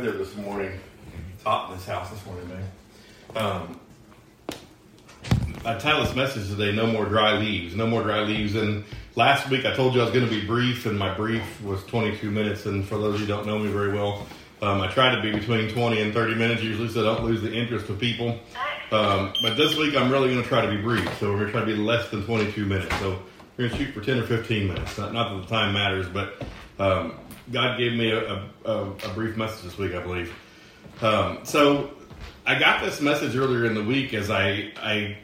there this morning. Hot in this house this morning, man. Um, I this message today, No More Dry Leaves. No More Dry Leaves. And last week I told you I was going to be brief, and my brief was 22 minutes. And for those who don't know me very well, um, I try to be between 20 and 30 minutes usually so I don't lose the interest of people. Um, but this week I'm really going to try to be brief. So we're going to try to be less than 22 minutes. So we're going to shoot for 10 or 15 minutes. Not, not that the time matters, but um, God gave me a, a, a, brief message this week, I believe. Um, so I got this message earlier in the week as I, I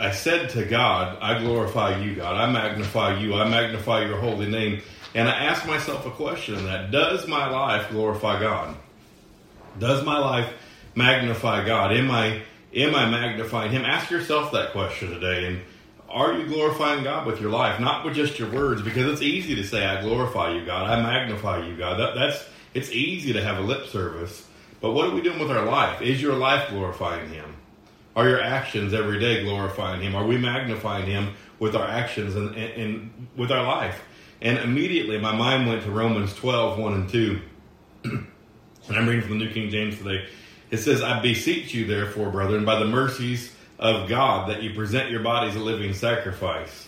I said to God, I glorify you, God. I magnify you. I magnify your holy name. And I asked myself a question that does my life glorify God? Does my life magnify God? Am I am I magnifying him? Ask yourself that question today and are you glorifying God with your life, not with just your words? Because it's easy to say, "I glorify you, God. I magnify you, God." That, that's it's easy to have a lip service, but what are we doing with our life? Is your life glorifying Him? Are your actions every day glorifying Him? Are we magnifying Him with our actions and, and, and with our life? And immediately, my mind went to Romans 12, 1 and 2. and I'm reading from the New King James today. It says, "I beseech you, therefore, brethren, by the mercies." Of God that you present your bodies a living sacrifice.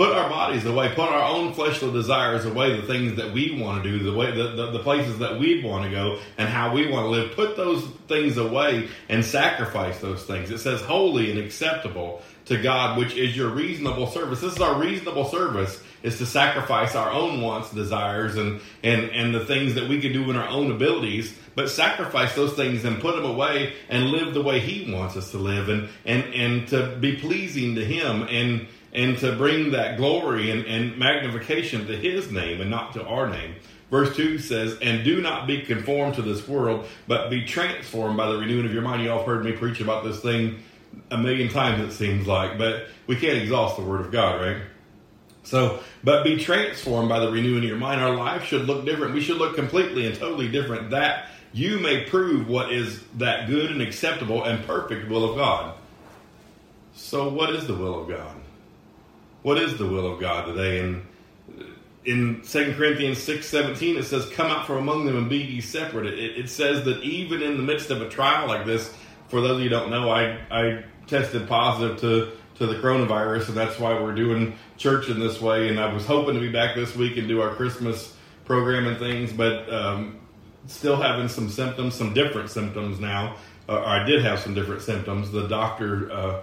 Put our bodies away, put our own fleshly desires away, the things that we want to do, the way the, the, the places that we want to go and how we want to live. Put those things away and sacrifice those things. It says holy and acceptable to God, which is your reasonable service. This is our reasonable service is to sacrifice our own wants, desires, and, and, and the things that we can do in our own abilities, but sacrifice those things and put them away and live the way He wants us to live and, and, and to be pleasing to Him and, and to bring that glory and, and magnification to His name and not to our name. Verse 2 says, And do not be conformed to this world, but be transformed by the renewing of your mind. You all have heard me preach about this thing a million times, it seems like, but we can't exhaust the Word of God, right? So, but be transformed by the renewing of your mind. Our life should look different. We should look completely and totally different. That you may prove what is that good and acceptable and perfect will of God. So, what is the will of God? What is the will of God today? And in 2 Corinthians 6 17, it says, Come out from among them and be ye separate. It, it, says that even in the midst of a trial like this, for those of you who don't know, I, I tested positive to to the coronavirus, and that's why we're doing church in this way. And I was hoping to be back this week and do our Christmas program and things, but um, still having some symptoms, some different symptoms now. Uh, I did have some different symptoms. The doctor uh,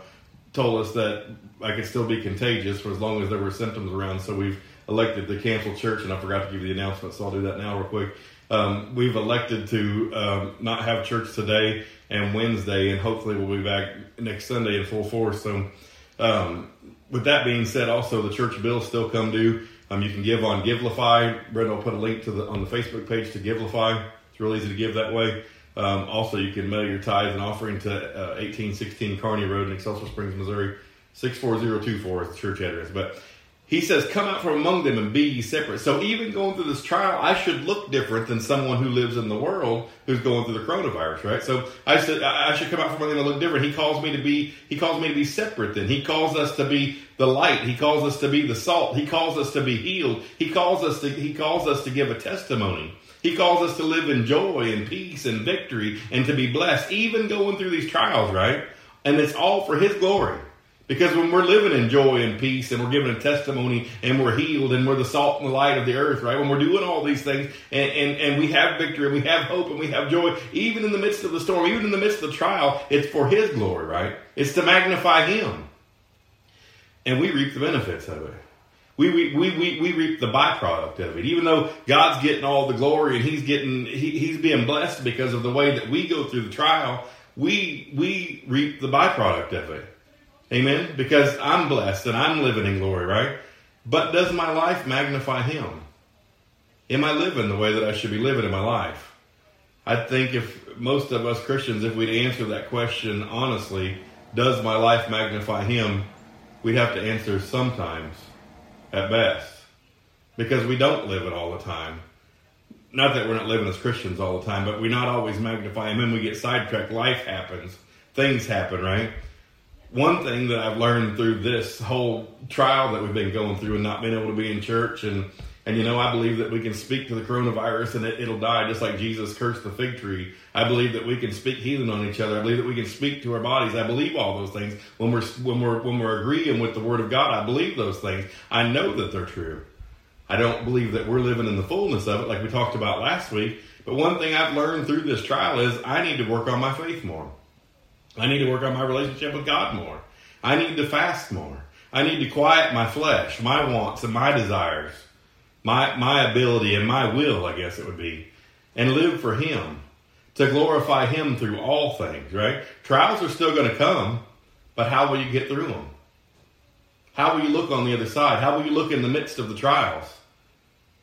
told us that I could still be contagious for as long as there were symptoms around. So we've elected to cancel church, and I forgot to give you the announcement, so I'll do that now real quick. Um, we've elected to um, not have church today and Wednesday, and hopefully we'll be back next Sunday in full force. So um, with that being said, also the church bills still come due. Um, you can give on Givelify. Brenda will put a link to the on the Facebook page to Givelify. It's real easy to give that way. Um, also, you can mail your tithes and offering to uh, 1816 Kearney Road in Excelsior Springs, Missouri. 64024 is the church address. But he says, Come out from among them and be ye separate. So even going through this trial, I should look different than someone who lives in the world who's going through the coronavirus, right? So I said I should come out from among them and look different. He calls me to be he calls me to be separate then. He calls us to be the light. He calls us to be the salt. He calls us to be healed. He calls us to he calls us to give a testimony. He calls us to live in joy and peace and victory and to be blessed, even going through these trials, right? And it's all for his glory. Because when we're living in joy and peace and we're giving a testimony and we're healed and we're the salt and the light of the earth, right? When we're doing all these things and, and, and we have victory and we have hope and we have joy, even in the midst of the storm, even in the midst of the trial, it's for His glory, right? It's to magnify Him. And we reap the benefits of it. We, we, we, we, reap the byproduct of it. Even though God's getting all the glory and He's getting, he, He's being blessed because of the way that we go through the trial, we, we reap the byproduct of it. Amen? Because I'm blessed and I'm living in glory, right? But does my life magnify Him? Am I living the way that I should be living in my life? I think if most of us Christians, if we'd answer that question honestly, does my life magnify Him? We'd have to answer sometimes, at best, because we don't live it all the time. Not that we're not living as Christians all the time, but we're not always magnify Him we get sidetracked. Life happens, things happen, right? one thing that I've learned through this whole trial that we've been going through and not being able to be in church and And you know, I believe that we can speak to the coronavirus and it, it'll die just like Jesus cursed the fig tree. I believe that we can speak healing on each other. I believe that we can speak to our bodies. I believe all those things. When we're when we're when we're agreeing with the word of God, I believe those things. I know that they're true. I don't believe that we're living in the fullness of it like we talked about last week. But one thing I've learned through this trial is I need to work on my faith more. I need to work on my relationship with God more. I need to fast more. I need to quiet my flesh, my wants and my desires my my ability and my will, I guess it would be, and live for Him, to glorify Him through all things. Right? Trials are still going to come, but how will you get through them? How will you look on the other side? How will you look in the midst of the trials?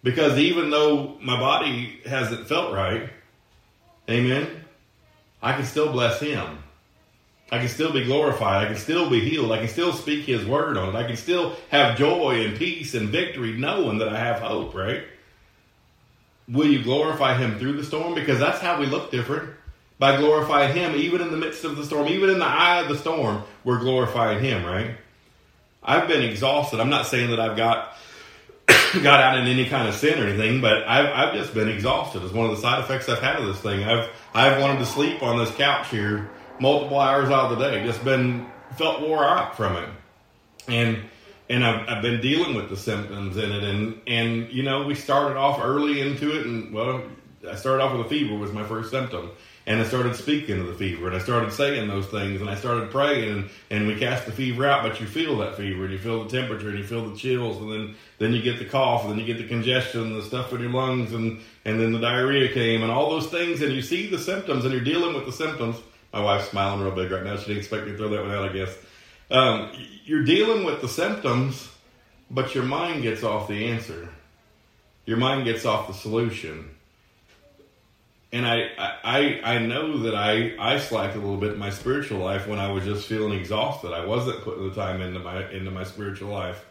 Because even though my body hasn't felt right, Amen, I can still bless Him. I can still be glorified. I can still be healed. I can still speak His word on it. I can still have joy and peace and victory knowing that I have hope, right? Will you glorify Him through the storm? Because that's how we look different. By glorifying Him, even in the midst of the storm, even in the eye of the storm, we're glorifying Him, right? I've been exhausted. I'm not saying that I've got got out in any kind of sin or anything, but I've, I've just been exhausted. It's one of the side effects I've had of this thing. I've I've wanted to sleep on this couch here multiple hours out of the day. Just been felt wore out from it, and and I've, I've been dealing with the symptoms in it, and and you know we started off early into it, and well, I started off with a fever was my first symptom, and I started speaking of the fever, and I started saying those things, and I started praying, and, and we cast the fever out, but you feel that fever, and you feel the temperature, and you feel the chills, and then then you get the cough, and then you get the congestion, and the stuff in your lungs, and and then the diarrhea came, and all those things, and you see the symptoms, and you're dealing with the symptoms my wife's smiling real big right now. She didn't expect me to throw that one out, I guess. Um, you're dealing with the symptoms, but your mind gets off the answer. Your mind gets off the solution. And I, I, I know that I, I slacked a little bit in my spiritual life when I was just feeling exhausted. I wasn't putting the time into my into my spiritual life.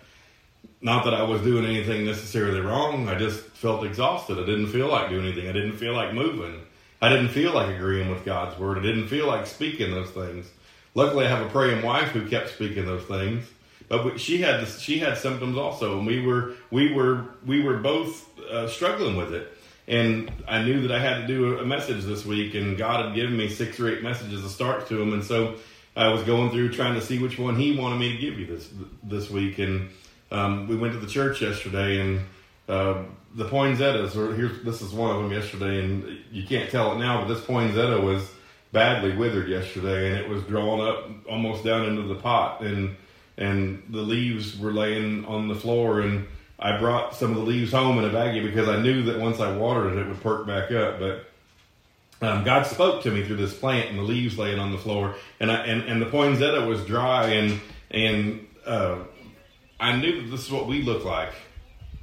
Not that I was doing anything necessarily wrong. I just felt exhausted. I didn't feel like doing anything. I didn't feel like moving. I didn't feel like agreeing with God's word. I didn't feel like speaking those things. Luckily, I have a praying wife who kept speaking those things. But she had she had symptoms also, and we were we were we were both uh, struggling with it. And I knew that I had to do a message this week, and God had given me six or eight messages to start to them, and so I was going through trying to see which one He wanted me to give you this this week. And um, we went to the church yesterday, and uh, the poinsettias, or here's this is one of them yesterday, and you can't tell it now, but this poinsettia was badly withered yesterday, and it was drawn up almost down into the pot, and and the leaves were laying on the floor, and I brought some of the leaves home in a baggie because I knew that once I watered it, it would perk back up, but. Um, God spoke to me through this plant and the leaves laying on the floor, and I, and, and the poinsettia was dry, and and uh, I knew that this is what we look like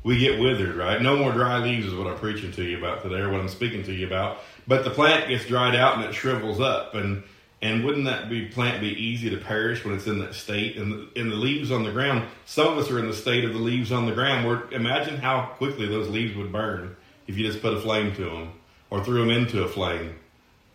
we get withered, right? No more dry leaves is what I'm preaching to you about today, or what I'm speaking to you about. But the plant gets dried out and it shrivels up, and and wouldn't that be plant be easy to perish when it's in that state? And the, and the leaves on the ground, some of us are in the state of the leaves on the ground. Where imagine how quickly those leaves would burn if you just put a flame to them or threw them into a flame.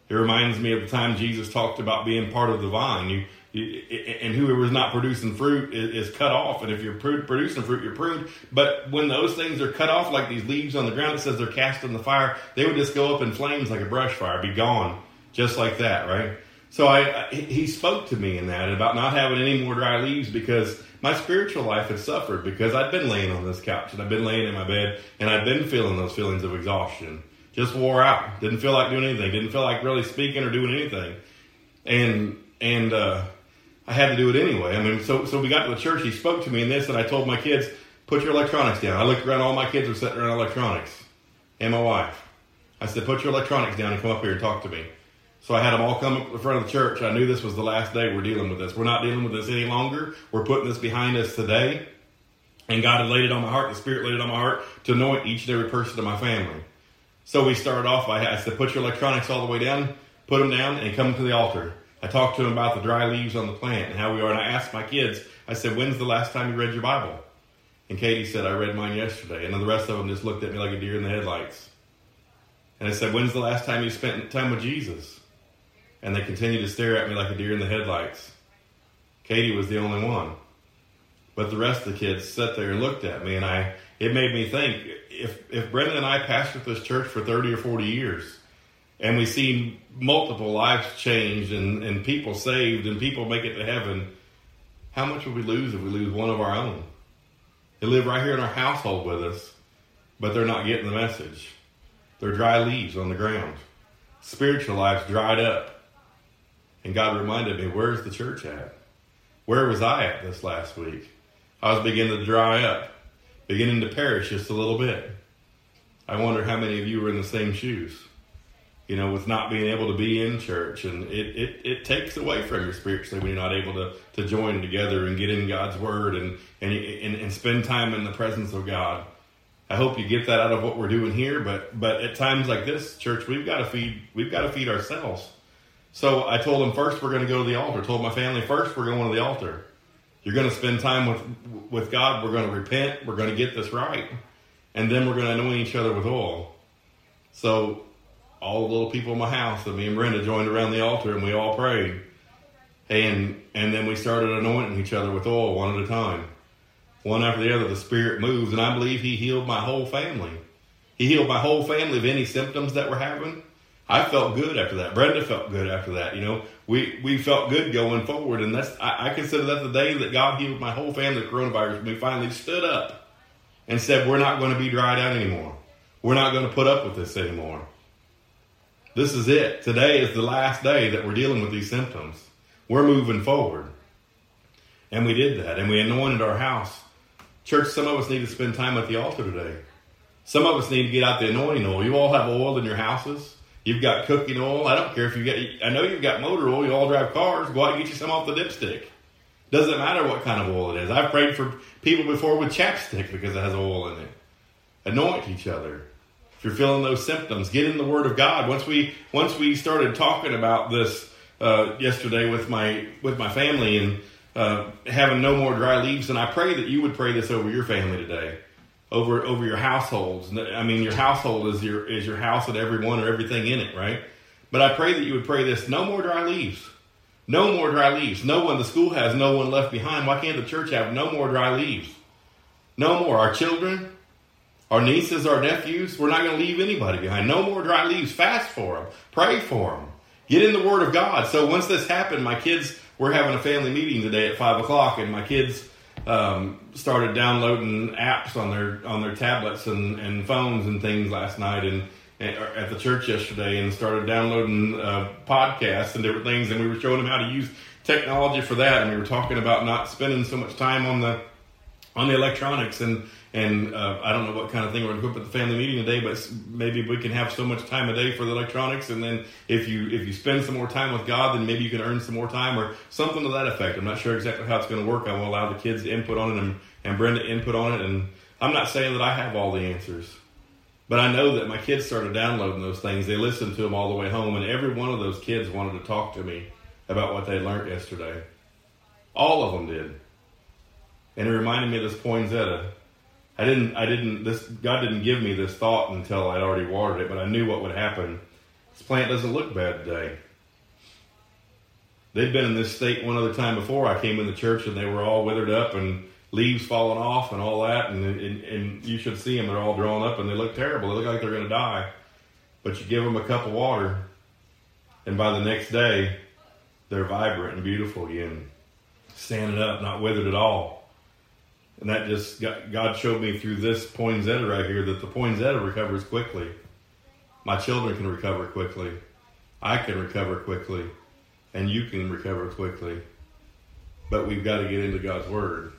It reminds me of the time Jesus talked about being part of the vine. You and whoever is not producing fruit is, cut off. And if you're producing fruit, you're pruned. But when those things are cut off, like these leaves on the ground, it says they're cast in the fire. They would just go up in flames like a brush fire, be gone, just like that, right? So I, he spoke to me in that about not having any more dry leaves because my spiritual life had suffered because I'd been laying on this couch and I'd been laying in my bed and I'd been feeling those feelings of exhaustion. Just wore out. Didn't feel like doing anything. Didn't feel like really speaking or doing anything. And and uh, I had to do it anyway. I mean, so so we got to the church. He spoke to me in this, and I told my kids, "Put your electronics down." I looked around; all my kids were sitting around electronics, and my wife. I said, "Put your electronics down and come up here and talk to me." So I had them all come up in front of the church. I knew this was the last day we're dealing with this. We're not dealing with this any longer. We're putting this behind us today. And God had laid it on my heart. The Spirit laid it on my heart to anoint each and every person in my family. So we started off by I said, "Put your electronics all the way down, put them down, and come to the altar." I talked to him about the dry leaves on the plant and how we are. And I asked my kids, I said, when's the last time you read your Bible? And Katie said, I read mine yesterday. And then the rest of them just looked at me like a deer in the headlights. And I said, when's the last time you spent time with Jesus? And they continued to stare at me like a deer in the headlights. Katie was the only one. But the rest of the kids sat there and looked at me, and I it made me think if if Brenda and I pastored this church for thirty or forty years, and we see multiple lives changed and and people saved and people make it to heaven, how much would we lose if we lose one of our own? They live right here in our household with us, but they're not getting the message. They're dry leaves on the ground. Spiritual life's dried up. And God reminded me, where's the church at? Where was I at this last week? I was beginning to dry up, beginning to perish just a little bit. I wonder how many of you were in the same shoes, you know, with not being able to be in church. And it, it, it takes away from you spiritually when you're not able to, to join together and get in God's Word and, and, and, and spend time in the presence of God. I hope you get that out of what we're doing here, but but at times like this, church, we've got to feed we've got to feed ourselves. So I told them first we're going to go to the altar. told my family first we're going to the altar. You're going to spend time with with God. We're going to repent. We're going to get this right, and then we're going to anoint each other with oil. So all the little people in my house, and me and Brenda joined around the altar, and we all prayed, and and then we started anointing each other with oil one at a time one after the other, the Spirit moves, and I believe He healed my whole family. He healed my whole family of any symptoms that were having. I felt good after that. Brenda felt good after that. You know, we we felt good going forward, and that's I, I consider that the day that God healed my whole family of coronavirus. We finally stood up and said, "We're not going to be dried out anymore. We're not going to put up with this anymore. This is it. Today is the last day that we're dealing with these symptoms. We're moving forward." And we did that, and we anointed our house Church, some of us need to spend time at the altar today. Some of us need to get out the anointing oil. You all have oil in your houses. You've got cooking oil. I don't care if you get, I know you've got motor oil. You all drive cars. Go out and get you some off the dipstick. Doesn't matter what kind of oil it is. I've prayed for people before with chapstick because it has oil in it. Anoint each other. You're feeling those symptoms, get in the Word of God. Once we once we started talking about this uh, yesterday with my with my family and uh, having no more dry leaves. And I pray that you would pray this over your family today, over over your households. I mean, your household is your is your house and everyone or everything in it, right? But I pray that you would pray this: no more dry leaves. No more dry leaves. No one, the school has no one left behind. Why can't the church have no more dry leaves? No more. Our children, our nieces, our nephews, we're not going to leave anybody behind. No more dry leaves. Fast for them. Pray for them. Get in the Word of God. So once this happened, my kids we're having a family meeting today at five o'clock, and my kids um, started downloading apps on their on their tablets and, and phones and things last night, and, and at the church yesterday, and started downloading uh, podcasts and different things, and we were showing them how to use technology for that, and we were talking about not spending so much time on the on the electronics and and uh, I don't know what kind of thing we're going to put at the family meeting today, but maybe we can have so much time a day for the electronics, and then if you if you spend some more time with God, then maybe you can earn some more time or something to that effect. I'm not sure exactly how it's going to work. I will allow the kids to input on it and, and Brenda input on it, and I'm not saying that I have all the answers, but I know that my kids started downloading those things. They listened to them all the way home, and every one of those kids wanted to talk to me about what they learned yesterday. All of them did, and it reminded me of this poinsettia I didn't, I didn't, this, God didn't give me this thought until I'd already watered it, but I knew what would happen. This plant doesn't look bad today. They'd been in this state one other time before I came in the church and they were all withered up and leaves falling off and all that. And, and, and you should see them. They're all drawn up and they look terrible. They look like they're going to die. But you give them a cup of water and by the next day, they're vibrant and beautiful again. Standing up, not withered at all. And that just God showed me through this poinsettia right here that the poinsettia recovers quickly. My children can recover quickly. I can recover quickly. And you can recover quickly. But we've got to get into God's Word.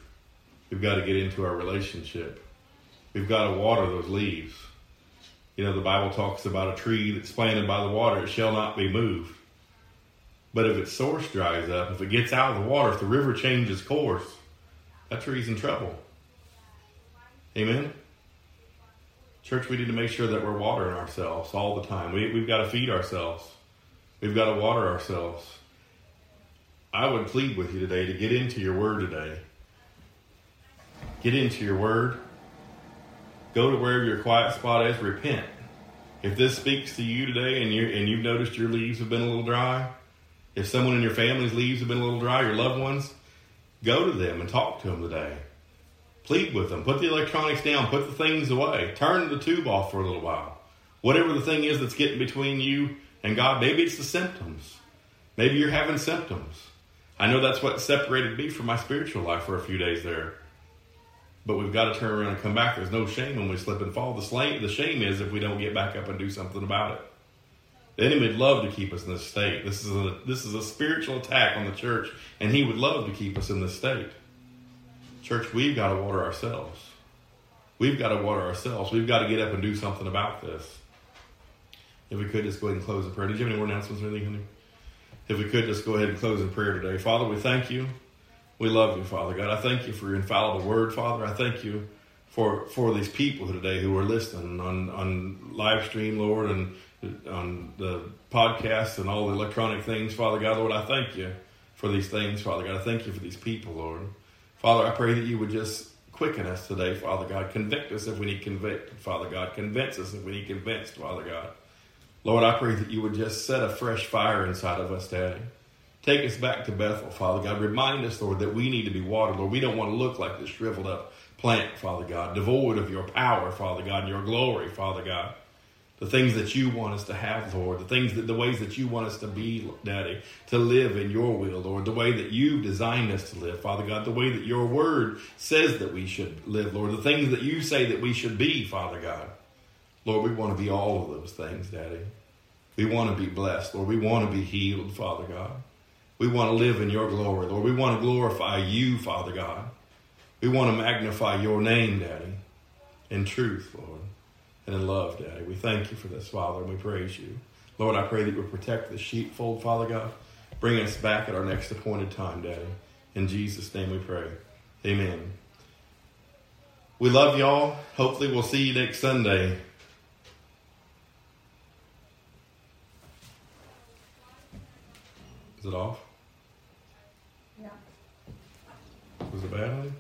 We've got to get into our relationship. We've got to water those leaves. You know, the Bible talks about a tree that's planted by the water, it shall not be moved. But if its source dries up, if it gets out of the water, if the river changes course, that tree's in trouble. Amen? Church, we need to make sure that we're watering ourselves all the time. We, we've got to feed ourselves. We've got to water ourselves. I would plead with you today to get into your word today. Get into your word. Go to wherever your quiet spot is. Repent. If this speaks to you today and you and you've noticed your leaves have been a little dry, if someone in your family's leaves have been a little dry, your loved ones, Go to them and talk to them today. Plead with them. Put the electronics down. Put the things away. Turn the tube off for a little while. Whatever the thing is that's getting between you and God, maybe it's the symptoms. Maybe you're having symptoms. I know that's what separated me from my spiritual life for a few days there. But we've got to turn around and come back. There's no shame when we slip and fall. The, shame is if we don't get back up and do something about it. The enemy would love to keep us in this state. This is a this is a spiritual attack on the church, and he would love to keep us in this state. Church, we've got to water ourselves. We've got to water ourselves. We've got to get up and do something about this. If we could just go ahead and close in prayer. Did you have any more announcements or anything, honey? If we could just go ahead and close in prayer today. Father, we thank you. We love you, Father God. I thank you for your infallible word, Father. I thank you for for these people today who are listening on on live stream, Lord, and on the podcast and all the electronic things, Father God, Lord, I thank you for these things, Father God. I thank you for these people, Lord. Father, I pray that you would just quicken us today, Father God. Convict us if we need convicted, Father God. Convince us if we need convinced, Father God. Lord, I pray that you would just set a fresh fire inside of us, Daddy. Take us back to Bethel, Father God. Remind us, Lord, that we need to be watered, Lord. We don't want to look like this shriveled up plant, Father God, devoid of your power, Father God, and your glory, Father God the things that you want us to have, Lord, the things that the ways that you want us to be, Daddy, to live in your will, Lord, the way that you've designed us to live, Father God, the way that your word says that we should live, Lord, the things that you say that we should be, Father God. Lord, we want to be all of those things, Daddy. We want to be blessed, Lord. We want to be healed, Father God. We want to live in your glory, Lord. We want to glorify you, Father God. We want to magnify your name, Daddy, in truth, Lord and in love, Daddy. We thank you for this, Father, and we praise you. Lord, I pray that you would protect the sheepfold, Father God. Bring us back at our next appointed time, Daddy. In Jesus' name we pray. Amen. We love y'all. Hopefully, we'll see you next Sunday. Is it off? Yeah. Was it bad?